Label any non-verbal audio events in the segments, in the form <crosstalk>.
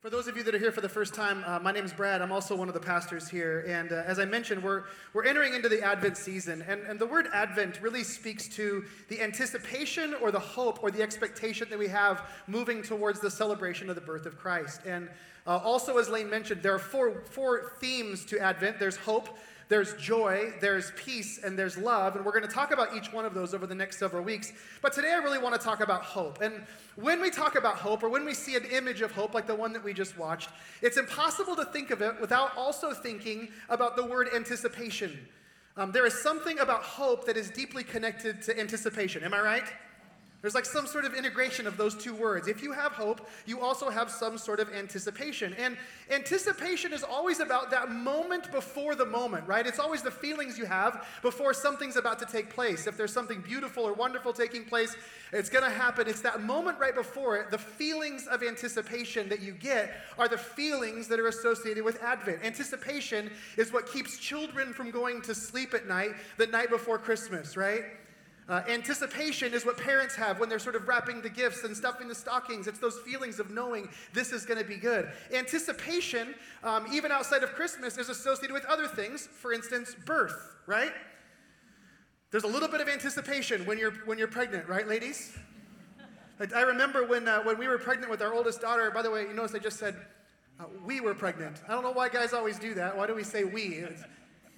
For those of you that are here for the first time, uh, my name is Brad. I'm also one of the pastors here. And uh, as I mentioned, we're, we're entering into the Advent season. And, and the word Advent really speaks to the anticipation or the hope or the expectation that we have moving towards the celebration of the birth of Christ. And uh, also, as Lane mentioned, there are four, four themes to Advent there's hope, there's joy, there's peace, and there's love. And we're going to talk about each one of those over the next several weeks. But today I really want to talk about hope. And when we talk about hope, or when we see an image of hope like the one that we just watched, it's impossible to think of it without also thinking about the word anticipation. Um, there is something about hope that is deeply connected to anticipation. Am I right? There's like some sort of integration of those two words. If you have hope, you also have some sort of anticipation. And anticipation is always about that moment before the moment, right? It's always the feelings you have before something's about to take place. If there's something beautiful or wonderful taking place, it's going to happen. It's that moment right before it. The feelings of anticipation that you get are the feelings that are associated with Advent. Anticipation is what keeps children from going to sleep at night the night before Christmas, right? Uh, anticipation is what parents have when they're sort of wrapping the gifts and stuffing the stockings. It's those feelings of knowing this is going to be good. Anticipation, um, even outside of Christmas, is associated with other things. For instance, birth, right? There's a little bit of anticipation when you're, when you're pregnant, right, ladies? I remember when, uh, when we were pregnant with our oldest daughter, by the way, you notice I just said uh, we were pregnant. I don't know why guys always do that. Why do we say we?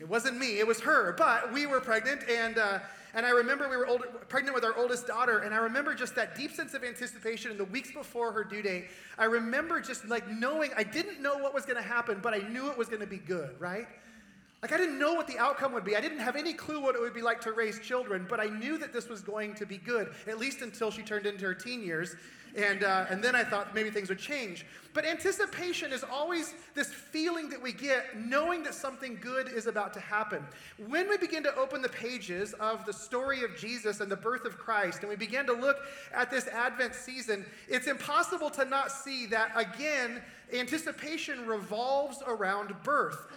It wasn't me, it was her, but we were pregnant, and uh, and I remember we were pregnant with our oldest daughter, and I remember just that deep sense of anticipation in the weeks before her due date. I remember just like knowing, I didn't know what was going to happen, but I knew it was going to be good, right? Like I didn't know what the outcome would be. I didn't have any clue what it would be like to raise children, but I knew that this was going to be good, at least until she turned into her teen years. And, uh, and then I thought maybe things would change. But anticipation is always this feeling that we get knowing that something good is about to happen. When we begin to open the pages of the story of Jesus and the birth of Christ, and we begin to look at this Advent season, it's impossible to not see that, again, anticipation revolves around birth.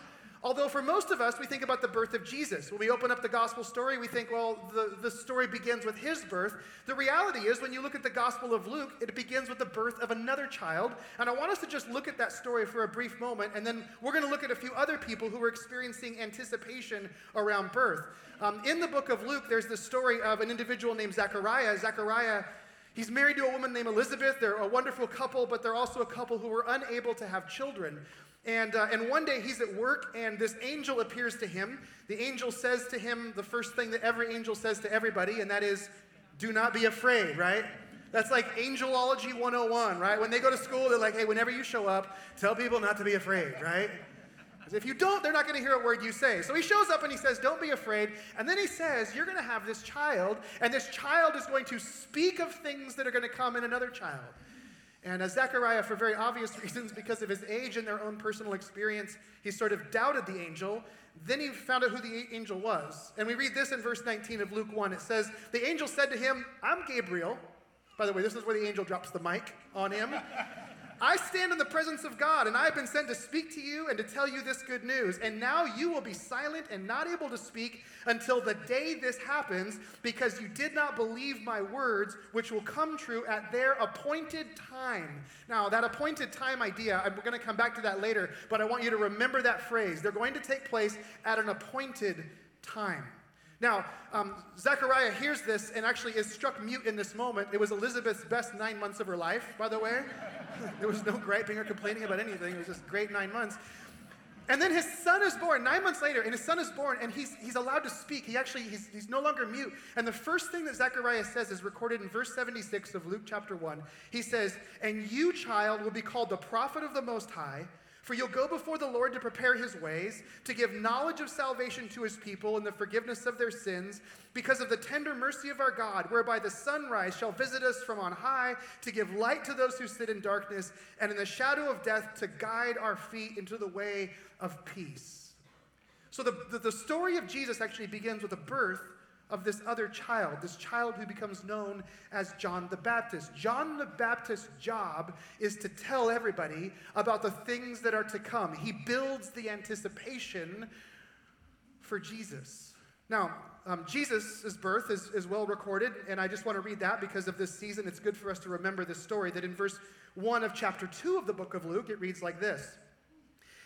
Although for most of us, we think about the birth of Jesus. When we open up the gospel story, we think, well, the, the story begins with his birth. The reality is, when you look at the gospel of Luke, it begins with the birth of another child. And I want us to just look at that story for a brief moment, and then we're going to look at a few other people who were experiencing anticipation around birth. Um, in the book of Luke, there's the story of an individual named Zechariah. Zechariah He's married to a woman named Elizabeth. They're a wonderful couple, but they're also a couple who were unable to have children. And, uh, and one day he's at work, and this angel appears to him. The angel says to him the first thing that every angel says to everybody, and that is, Do not be afraid, right? That's like angelology 101, right? When they go to school, they're like, Hey, whenever you show up, tell people not to be afraid, right? If you don't, they're not going to hear a word you say. So he shows up and he says, Don't be afraid. And then he says, You're going to have this child, and this child is going to speak of things that are going to come in another child. And uh, Zechariah, for very obvious <laughs> reasons, because of his age and their own personal experience, he sort of doubted the angel. Then he found out who the angel was. And we read this in verse 19 of Luke 1. It says, The angel said to him, I'm Gabriel. By the way, this is where the angel drops the mic on him. I stand in the presence of God, and I have been sent to speak to you and to tell you this good news. And now you will be silent and not able to speak until the day this happens, because you did not believe my words, which will come true at their appointed time. Now, that appointed time idea, I'm going to come back to that later, but I want you to remember that phrase. They're going to take place at an appointed time. Now, um, Zechariah hears this and actually is struck mute in this moment. It was Elizabeth's best nine months of her life, by the way. <laughs> there was no griping or complaining about anything. It was just great nine months. And then his son is born nine months later, and his son is born, and he's, he's allowed to speak. He actually, he's, he's no longer mute. And the first thing that Zechariah says is recorded in verse 76 of Luke chapter 1. He says, And you, child, will be called the prophet of the Most High. For you'll go before the Lord to prepare his ways, to give knowledge of salvation to his people and the forgiveness of their sins, because of the tender mercy of our God, whereby the sunrise shall visit us from on high, to give light to those who sit in darkness, and in the shadow of death to guide our feet into the way of peace. So the, the, the story of Jesus actually begins with the birth of this other child, this child who becomes known as John the Baptist. John the Baptist's job is to tell everybody about the things that are to come. He builds the anticipation for Jesus. Now, um, Jesus' birth is, is well recorded, and I just want to read that because of this season. It's good for us to remember this story. That in verse 1 of chapter 2 of the book of Luke, it reads like this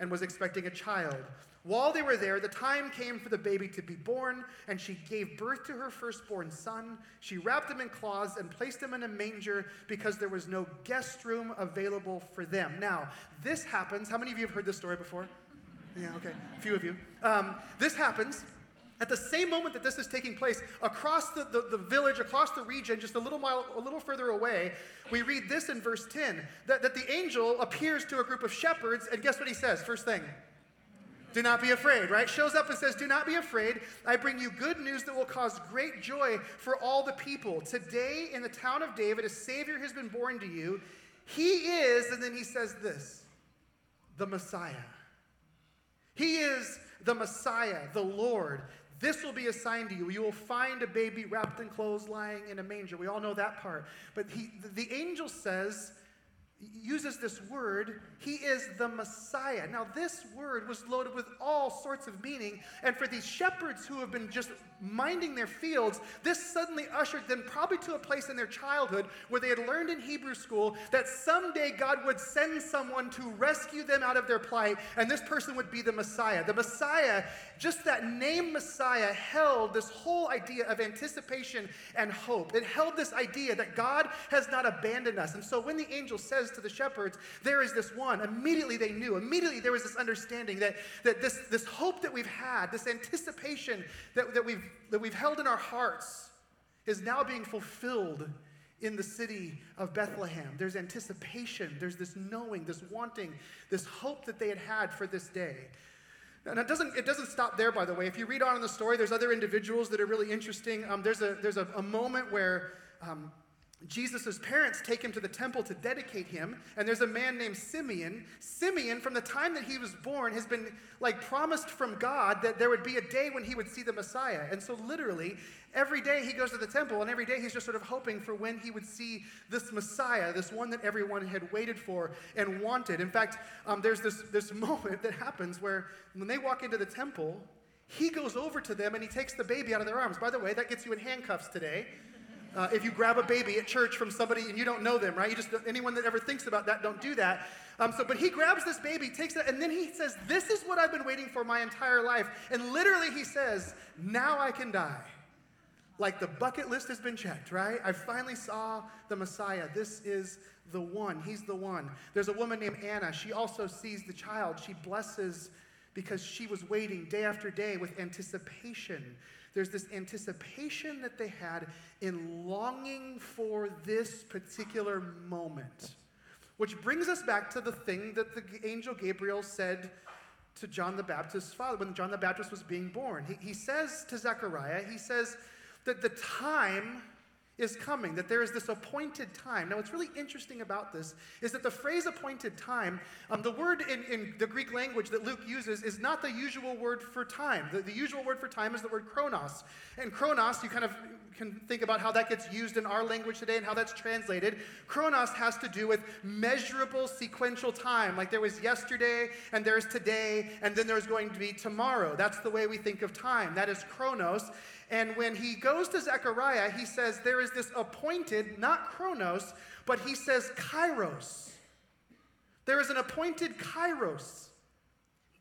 and was expecting a child. While they were there, the time came for the baby to be born, and she gave birth to her firstborn son. She wrapped him in cloths and placed him in a manger because there was no guest room available for them. Now, this happens. How many of you have heard this story before? Yeah, okay, a few of you. Um, this happens at the same moment that this is taking place, across the, the, the, village, across the region, just a little mile, a little further away, we read this in verse 10 that, that the angel appears to a group of shepherds, and guess what he says? First thing. Do not be afraid, right? Shows up and says, Do not be afraid. I bring you good news that will cause great joy for all the people. Today, in the town of David, a Savior has been born to you. He is, and then he says this the Messiah. He is the Messiah, the Lord. This will be a sign to you. You will find a baby wrapped in clothes lying in a manger. We all know that part. But he, the angel says, uses this word, he is the Messiah. Now, this word was loaded with all sorts of meaning. And for these shepherds who have been just minding their fields, this suddenly ushered them probably to a place in their childhood where they had learned in Hebrew school that someday God would send someone to rescue them out of their plight, and this person would be the Messiah. The Messiah, just that name Messiah, held this whole idea of anticipation and hope. It held this idea that God has not abandoned us. And so when the angel says to the shepherds, There is this one, immediately they knew. Immediately there was this understanding that, that this, this hope that we've had, this anticipation that, that we've that we've held in our hearts is now being fulfilled in the city of Bethlehem. There's anticipation, there's this knowing, this wanting, this hope that they had had for this day. And it doesn't, it doesn't stop there, by the way. If you read on in the story, there's other individuals that are really interesting. Um, there's a, there's a, a moment where um, Jesus' parents take him to the temple to dedicate him, and there's a man named Simeon. Simeon, from the time that he was born, has been like promised from God that there would be a day when he would see the Messiah. And so, literally, every day he goes to the temple, and every day he's just sort of hoping for when he would see this Messiah, this one that everyone had waited for and wanted. In fact, um, there's this, this <laughs> moment that happens where when they walk into the temple, he goes over to them and he takes the baby out of their arms. By the way, that gets you in handcuffs today. Uh, if you grab a baby at church from somebody and you don't know them, right? You just anyone that ever thinks about that, don't do that. Um, so, but he grabs this baby, takes it, and then he says, "This is what I've been waiting for my entire life." And literally, he says, "Now I can die." Like the bucket list has been checked, right? I finally saw the Messiah. This is the one. He's the one. There's a woman named Anna. She also sees the child. She blesses because she was waiting day after day with anticipation there's this anticipation that they had in longing for this particular moment. Which brings us back to the thing that the angel Gabriel said to John the Baptist's father when John the Baptist was being born. He, he says to Zechariah, he says that the time is coming, that there is this appointed time. Now, what's really interesting about this is that the phrase appointed time, um, the word in, in, the Greek language that Luke uses is not the usual word for time. The, the usual word for time is the word chronos. And chronos, you kind of can think about how that gets used in our language today and how that's translated. Chronos has to do with measurable sequential time. Like there was yesterday, and there's today, and then there's going to be tomorrow. That's the way we think of time. That is chronos. And when he goes to Zechariah, he says there is this appointed, not chronos, but he says kairos. There is an appointed kairos.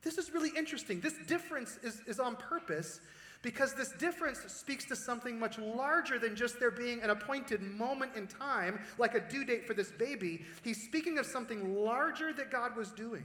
This is really interesting. This difference is, is on purpose because this difference speaks to something much larger than just there being an appointed moment in time, like a due date for this baby. He's speaking of something larger that God was doing.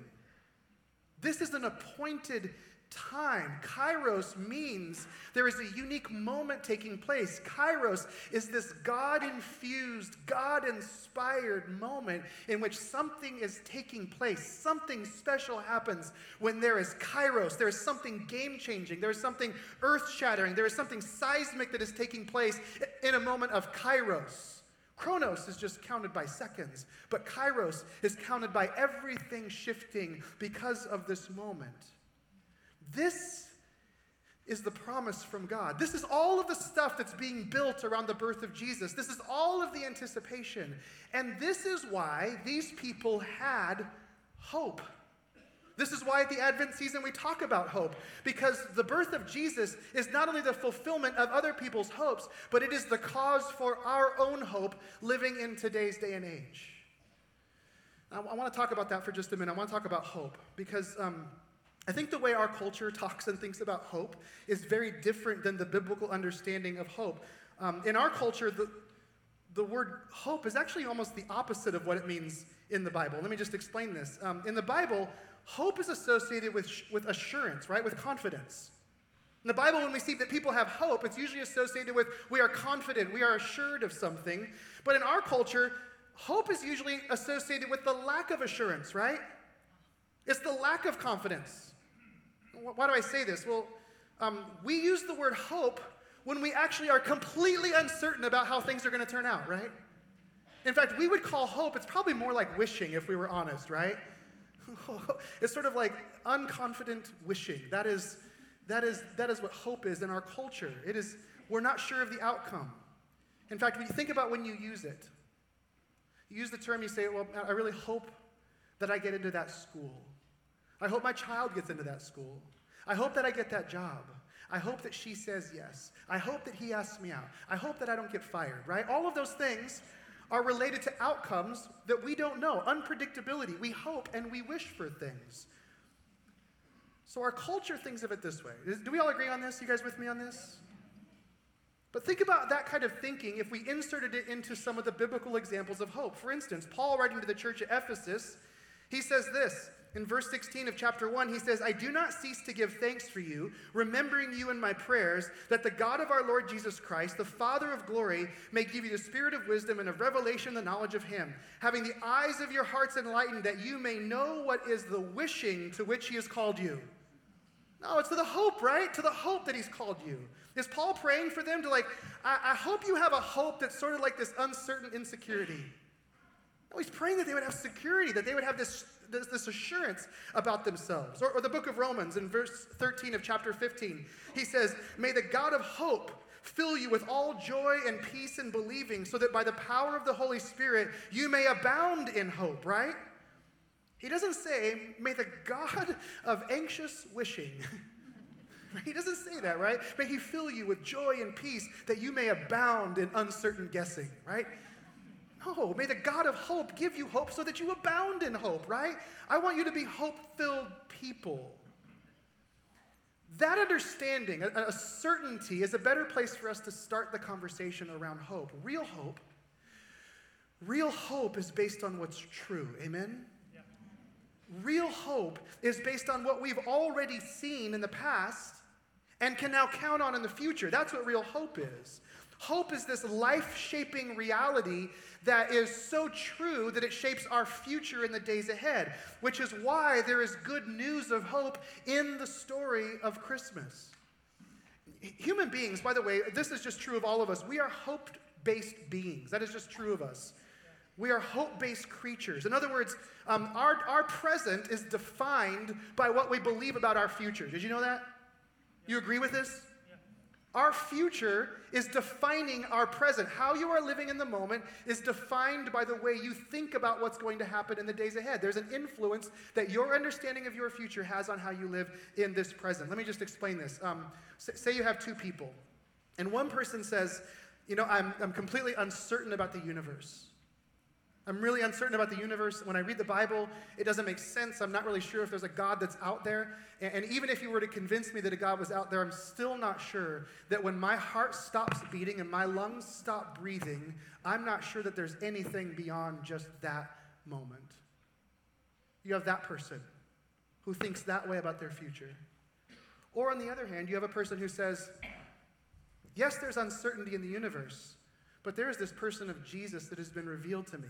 This is an appointed time. Kairos means there is a unique moment taking place. Kairos is this God infused, God inspired moment in which something is taking place. Something special happens when there is Kairos. There is something game changing. There is something earth shattering. There is something seismic that is taking place in a moment of Kairos Chronos is just counted by seconds, but Kairos is counted by everything shifting because of this moment. This is the promise from God. This is all of the stuff that's being built around the birth of Jesus. This is all of the anticipation. And this is why these people had hope. This is why at the Advent season we talk about hope, because the birth of Jesus is not only the fulfillment of other people's hopes, but it is the cause for our own hope living in today's day and age. I, I want to talk about that for just a minute. I want to talk about hope, because um, I think the way our culture talks and thinks about hope is very different than the biblical understanding of hope. Um, in our culture, the, the word hope is actually almost the opposite of what it means in the Bible. Let me just explain this. Um, in the Bible, hope is associated with, with assurance, right? With confidence. In the Bible, when we see that people have hope, it's usually associated with we are confident, we are assured of something. But in our culture, hope is usually associated with the lack of assurance, right? It's the lack of confidence. Why do I say this? Well, um, we use the word hope when we actually are completely uncertain about how things are going to turn out, right? In fact, we would call hope, it's probably more like wishing if we were honest, right? <laughs> it's sort of like unconfident wishing. That is, that, is, that is what hope is in our culture. It is, we're not sure of the outcome. In fact, when you think about when you use it, you use the term, you say, Well, I really hope that I get into that school. I hope my child gets into that school. I hope that I get that job. I hope that she says yes. I hope that he asks me out. I hope that I don't get fired, right? All of those things are related to outcomes that we don't know, unpredictability. We hope and we wish for things. So our culture thinks of it this way. Do we all agree on this? You guys with me on this? But think about that kind of thinking if we inserted it into some of the biblical examples of hope. For instance, Paul writing to the church at Ephesus, he says this in verse 16 of chapter 1, he says, I do not cease to give thanks for you, remembering you in my prayers, that the God of our Lord Jesus Christ, the Father of glory, may give you the spirit of wisdom and of revelation, the knowledge of him, having the eyes of your hearts enlightened, that you may know what is the wishing to which he has called you. No, it's to the hope, right? To the hope that he's called you. Is Paul praying for them to, like, I, I hope you have a hope that's sort of like this uncertain insecurity? No, he's praying that they would have security, that they would have this this, this assurance about themselves. Or, or the book of Romans in verse 13 of chapter 15, he says, May the God of hope fill you with all joy and peace in believing, so that by the power of the Holy Spirit you may abound in hope, right? He doesn't say, May the God of anxious wishing. <laughs> he doesn't say that, right? May he fill you with joy and peace that you may abound in uncertain guessing, right? No, may the God of hope give you hope so that you abound in hope, right? I want you to be hope filled people. That understanding, a, a, certainty, is a better place for us to start the conversation around hope. Real hope. Real hope is based on what's true. Amen? Yeah. Real hope is based on what we've already seen in the past and can now count on in the future. That's what real hope is. Hope is this life shaping reality that is so true that it shapes our future in the days ahead, which is why there is good news of hope in the story of Christmas. Human beings, by the way, this is just true of all of us. We are hope based beings. That is just true of us. We are hope based creatures. In other words, um, our, our present is defined by what we believe about our future. Did you know that? You agree with this? Our future is defining our present. How you are living in the moment is defined by the way you think about what's going to happen in the days ahead. There's an influence that your understanding of your future has on how you live in this present. Let me just explain this. Um, say you have two people, and one person says, You know, I'm, I'm completely uncertain about the universe. I'm really uncertain about the universe. When I read the Bible, it doesn't make sense. I'm not really sure if there's a God that's out there. And, even if you were to convince me that a God was out there, I'm still not sure that when my heart stops beating and my lungs stop breathing, I'm not sure that there's anything beyond just that moment. You have that person who thinks that way about their future. Or on the other hand, you have a person who says, Yes, there's uncertainty in the universe, but there is this person of Jesus that has been revealed to me.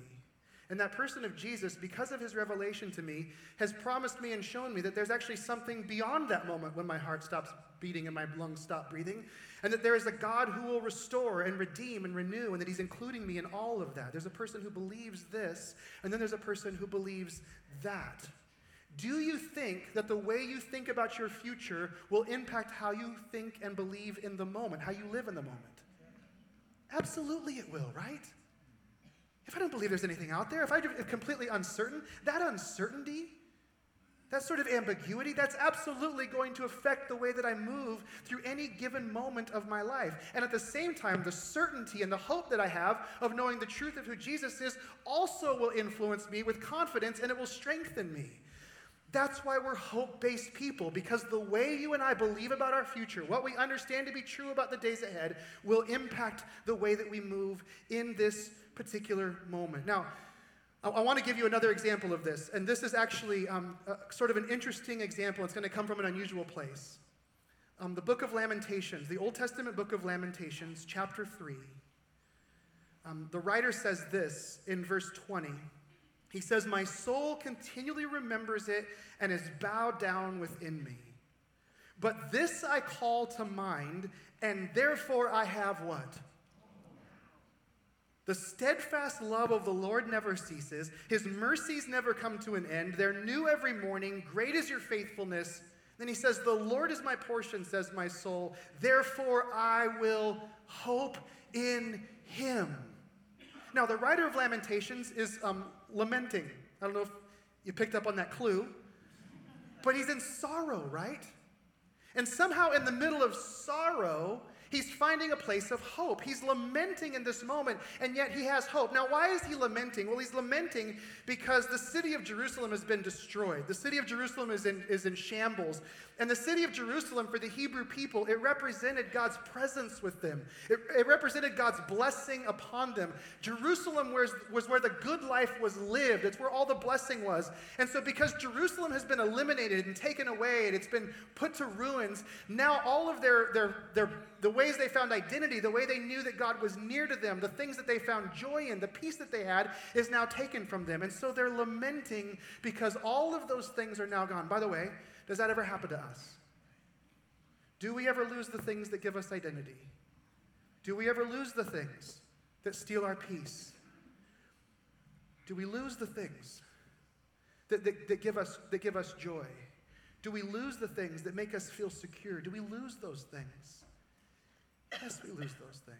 And that person of Jesus, because of his revelation to me, has promised me and shown me that there's actually something beyond that moment when my heart stops beating and my lungs stop breathing. And that there is a God who will restore and redeem and renew, and that He's including me in all of that. There's a person who believes this, and then there's a person who believes that. Do you think that the way you think about your future will impact how you think and believe in the moment, how you live in the moment? Absolutely, it will, right? If I don't believe there's anything out there, if I'm completely uncertain, that uncertainty, that sort of ambiguity, that's absolutely going to affect the way that I move through any given moment of my life. And at the same time, the certainty and the hope that I have of knowing the truth of who Jesus is also will influence me with confidence and it will strengthen me. That's why we're hope based people, because the way you and I believe about our future, what we understand to be true about the days ahead, will impact the way that we move in this particular moment. Now, I, I want to give you another example of this, and this is actually um, a, sort of an interesting example. It's going to come from an unusual place. Um, the book of Lamentations, the Old Testament book of Lamentations, chapter 3. Um, the writer says this in verse 20. He says, My soul continually remembers it and is bowed down within me. But this I call to mind, and therefore I have what? The steadfast love of the Lord never ceases. His mercies never come to an end. They're new every morning. Great is your faithfulness. Then he says, The Lord is my portion, says my soul. Therefore I will hope in him. Now, the writer of Lamentations is um, lamenting. I don't know if you picked up on that clue, but he's in sorrow, right? And somehow, in the middle of sorrow, He's finding a place of hope. He's lamenting in this moment, and yet he has hope. Now, why is he lamenting? Well, he's lamenting because the city of Jerusalem has been destroyed. The city of Jerusalem is in, is in shambles. And the city of Jerusalem, for the Hebrew people, it represented God's presence with them, it, it represented God's blessing upon them. Jerusalem was, was where the good life was lived, it's where all the blessing was. And so, because Jerusalem has been eliminated and taken away, and it's been put to ruins, now all of their, their, their the ways they found identity, the way they knew that God was near to them, the things that they found joy in, the peace that they had is now taken from them. And so they're lamenting because all of those things are now gone. By the way, does that ever happen to us? Do we ever lose the things that give us identity? Do we ever lose the things that steal our peace? Do we lose the things that, that, that, give, us, that give us joy? Do we lose the things that make us feel secure? Do we lose those things? Yes, we lose those things.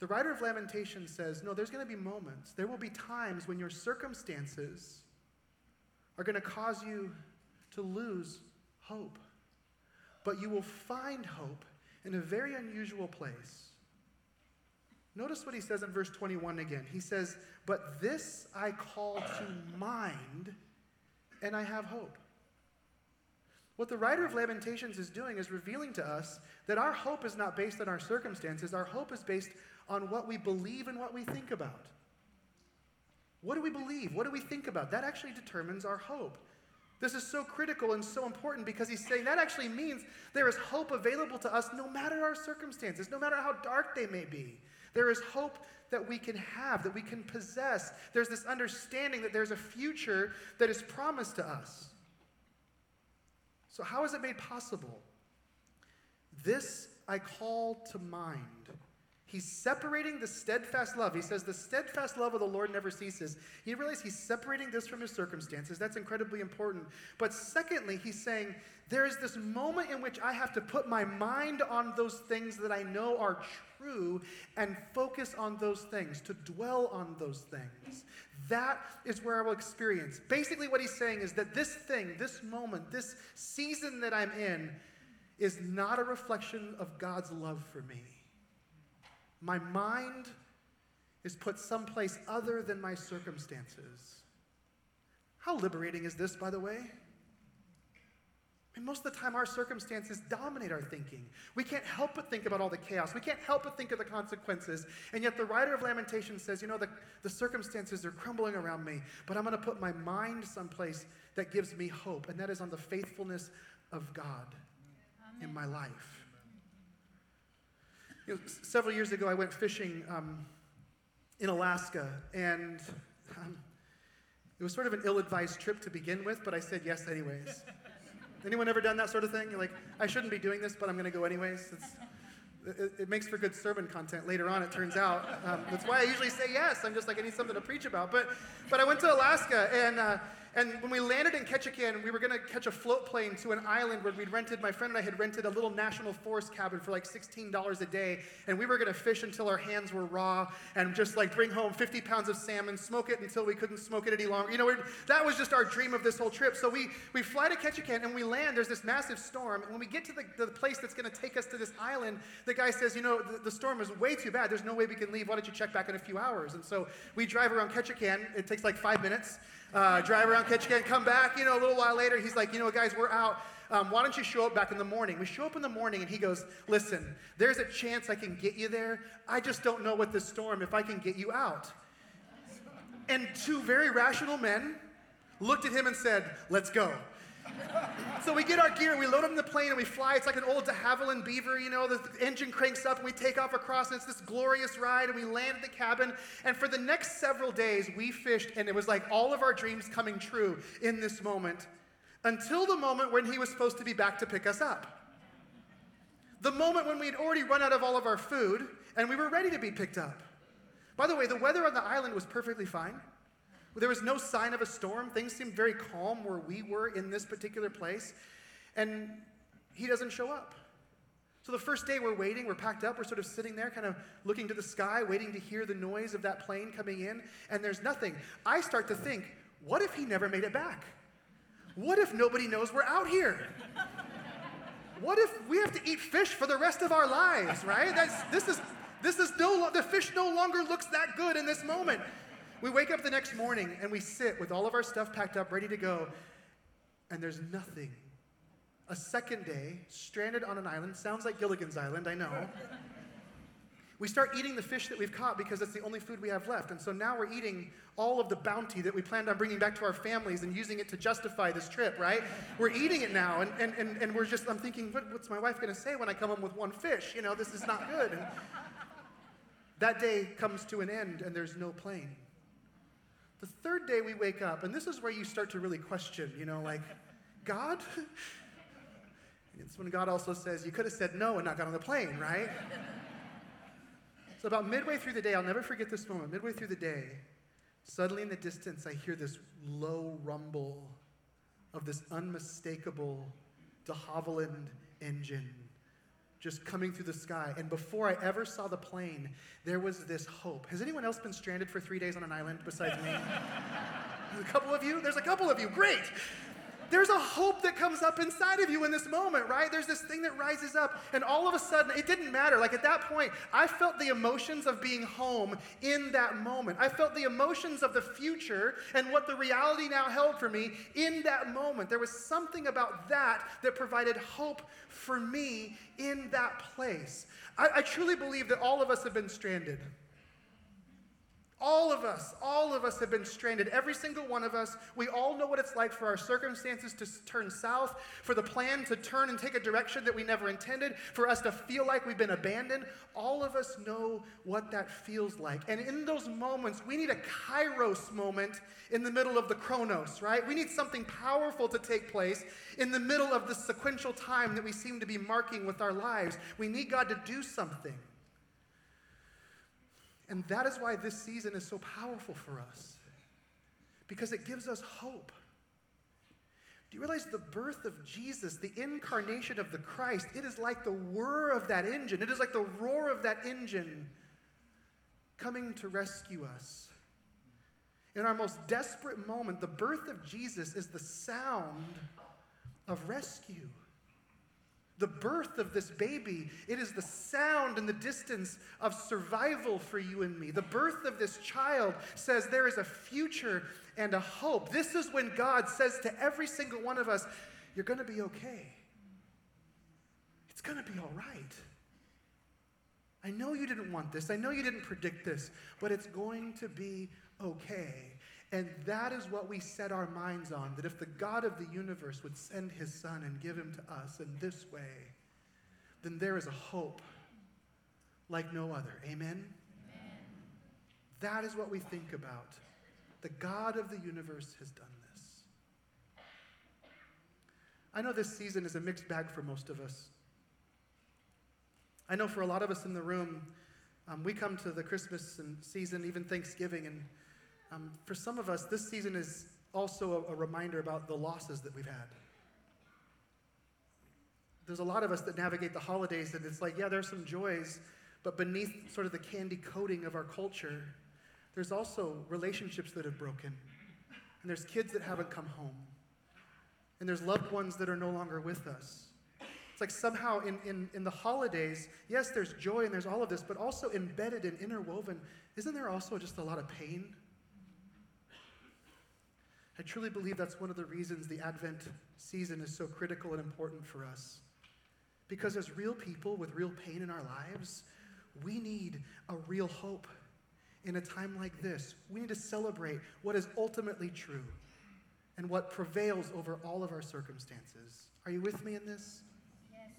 The writer of Lamentation says, No, there's going to be moments, there will be times when your circumstances are going to cause you to lose hope. But you will find hope in a very unusual place. Notice what he says in verse 21 again. He says, But this I call to mind, and I have hope. What the writer of Lamentations is doing is revealing to us that our hope is not based on our circumstances, our hope is based on what we believe and what we think about. What do we believe? What do we think about? That actually determines our hope. This is so critical and so important because he's saying that actually means there is hope available to us no matter our circumstances, no matter how dark they may be. There is hope that we can have, that we can possess. There's this understanding that there's a future that is promised to us. So, how is it made possible? This I call to mind He's separating the steadfast love. He says, The steadfast love of the Lord never ceases. He realize he's separating this from his circumstances. That's incredibly important. But secondly, he's saying, There is this moment in which I have to put my mind on those things that I know are true and focus on those things, to dwell on those things. That is where I will experience. Basically, what he's saying is that this thing, this moment, this season that I'm in, is not a reflection of God's love for me. My mind is put someplace other than my circumstances. How liberating is this, by the way? Mean, most of the time, our circumstances dominate our thinking. We can't help but think about all the chaos. We can't help but think of the consequences. And yet, the writer of Lamentations says, you know, the, the circumstances are crumbling around me, but I'm going to put my mind someplace that gives me hope, and that is on the faithfulness of God Amen. in my life. You know, several years ago, I went fishing um, in Alaska, and um, it was sort of an ill advised trip to begin with, but I said yes, anyways. <laughs> Anyone ever done that sort of thing? You're like, I shouldn't be doing this, but I'm going to go anyways. It, it, makes for good sermon content later on, it turns out. Um, that's why I usually say yes. I'm just like, I need something to preach about. But, but I went to Alaska, and uh, and when we landed in Ketchikan, we were going to catch a float plane to an island where we'd rented, my friend and I had rented a little national forest cabin for like $16 a day. And we were going to fish until our hands were raw and just like bring home 50 pounds of salmon, smoke it until we couldn't smoke it any longer. You know, that was just our dream of this whole trip. So we, we fly to Ketchikan and we land. There's this massive storm. And when we get to the, the place that's going to take us to this island, the guy says, You know, the, the storm is way too bad. There's no way we can leave. Why don't you check back in a few hours? And so we drive around Ketchikan. It takes like five minutes uh, drive around Ketchikan, come back, you know, a little while later, he's like, you know, guys, we're out. Um, why don't you show up back in the morning? We show up in the morning and he goes, listen, there's a chance I can get you there. I just don't know with this storm if I can get you out. And two very rational men looked at him and said, let's go so we get our gear, and we load up in the plane, and we fly. It's like an old de Havilland Beaver, you know, the engine cranks up, and we take off across, and it's this glorious ride, and we land at the cabin. And for the next several days, we fished, and it was like all of our dreams coming true in this moment until the moment when he was supposed to be back to pick us up. The moment when we'd already run out of all of our food, and we were ready to be picked up. By the way, the weather on the island was perfectly fine. There was no sign of a storm. Things seemed very calm where we were in this particular place. And he doesn't show up. So the first day we're waiting, we're packed up, we're sort of sitting there, kind of looking to the sky, waiting to hear the noise of that plane coming in, and there's nothing. I start to think, what if he never made it back? What if nobody knows we're out here? What if we have to eat fish for the rest of our lives, right? That's, this is, this is no, the fish no longer looks that good in this moment. We wake up the next morning and we sit with all of our stuff packed up, ready to go, and there's nothing. A second day, stranded on an island, sounds like Gilligan's Island, I know. we start eating the fish that we've caught because it's the only food we have left. And so now we're eating all of the bounty that we planned on bringing back to our families and using it to justify this trip, right? We're eating it now, and, and, and, and we're just, I'm thinking, what, what's my wife gonna say when I come home with one fish? You know, this is not good. And that day comes to an end, and there's no plane. The third day we wake up, and this is where you start to really question, you know, like, God? <laughs> it's when God also says, you could have said no and not got on the plane, right? so, about midway through the day, I'll never forget this moment. Midway through the day, suddenly in the distance, I hear this low rumble of this unmistakable de Havilland engine just coming through the sky. And before I ever saw the plane, there was this hope. Has anyone else been stranded for three days on an island besides me? <laughs> a couple of you? There's a couple of you. Great. There's a hope that comes up inside of you in this moment, right? There's this thing that rises up, and all of a sudden, it didn't matter. Like at that point, I felt the emotions of being home in that moment. I felt the emotions of the future and what the reality now held for me in that moment. There was something about that that provided hope for me in that place. I, I truly believe that all of us have been stranded. All of us, all of us have been stranded. Every single one of us. We all know what it's like for our circumstances to turn south, for the plan to turn and take a direction that we never intended, for us to feel like we've been abandoned. All of us know what that feels like. And in those moments, we need a kairos moment in the middle of the chronos, right? We need something powerful to take place in the middle of the sequential time that we seem to be marking with our lives. We need God to do something. And that is why this season is so powerful for us, because it gives us hope. Do you realize the birth of Jesus, the incarnation of the Christ, it is like the whir of that engine, it is like the roar of that engine coming to rescue us. In our most desperate moment, the birth of Jesus is the sound of rescue the birth of this baby. It is the sound in the distance of survival for you and me. The birth of this child says there is a future and a hope. This is when God says to every single one of us, You're going to be okay. It's going to be all right. I know you didn't want this. I know you didn't predict this, but it's going to be okay. And that is what we set our minds on that if the God of the universe would send his son and give him to us in this way, then there is a hope like no other. Amen? Amen? That is what we think about. The God of the universe has done this. I know this season is a mixed bag for most of us. I know for a lot of us in the room, um, we come to the Christmas and season, even Thanksgiving, and um, for some of us, this season is also a, a reminder about the losses that we've had. There's a lot of us that navigate the holidays, and it's like, yeah, there's some joys, but beneath sort of the candy coating of our culture, there's also relationships that have broken, and there's kids that haven't come home, and there's loved ones that are no longer with us. It's like somehow in, in, in the holidays, yes, there's joy and there's all of this, but also embedded and interwoven, isn't there also just a lot of pain? I truly believe that's one of the reasons the Advent season is so critical and important for us. Because as real people with real pain in our lives, we need a real hope in a time like this. We need to celebrate what is ultimately true and what prevails over all of our circumstances. Are you with me in this? Yes.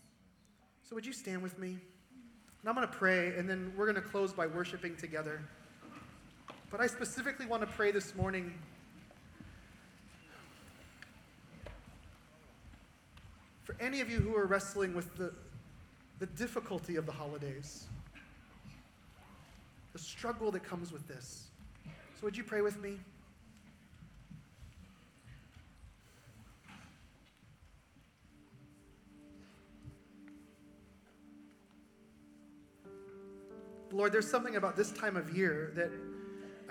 So, would you stand with me? And I'm going to pray, and then we're going to close by worshiping together. But I specifically want to pray this morning For any of you who are wrestling with the, the difficulty of the holidays, the struggle that comes with this. So, would you pray with me? Lord, there's something about this time of year that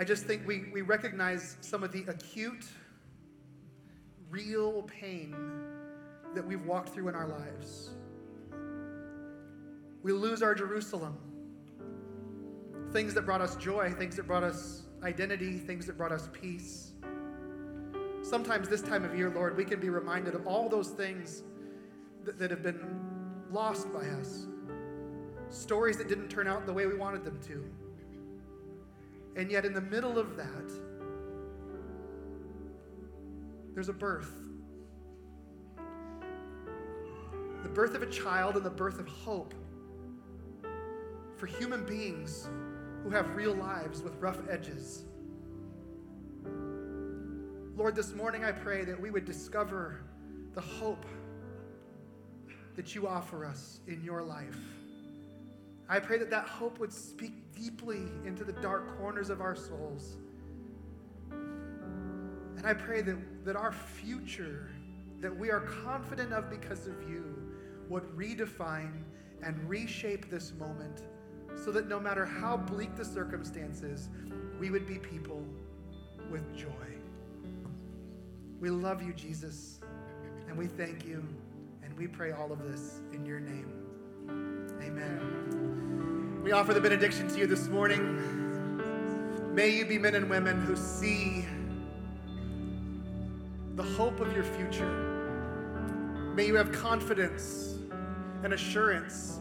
I just think we, we recognize some of the acute, real pain that we've walked through in our lives. We lose our Jerusalem. Things that brought us joy, things that brought us identity, things that brought us peace. Sometimes this time of year, Lord, we can be reminded of all those things that, that have been lost by us. Stories that didn't turn out the way we wanted them to. And yet, in the middle of that, there's a birth the birth of a child and the birth of hope for human beings who have real lives with rough edges. Lord, this morning I pray that we would discover the hope that you offer us in your life. I pray that that hope would speak deeply into the dark corners of our souls. And I pray that, that our future, that we are confident of because of you, would redefine and reshape this moment so that no matter how bleak the circumstances, we would be people with joy. We love you, Jesus, and we thank you, and we pray all of this in your name. Amen. We offer the benediction to you this morning. May you be men and women who see the hope of your future. May you have confidence an assurance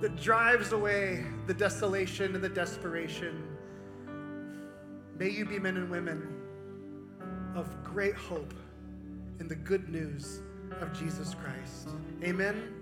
that drives away the desolation and the desperation. May you be men and women of great hope in the good news of Jesus Christ. Amen.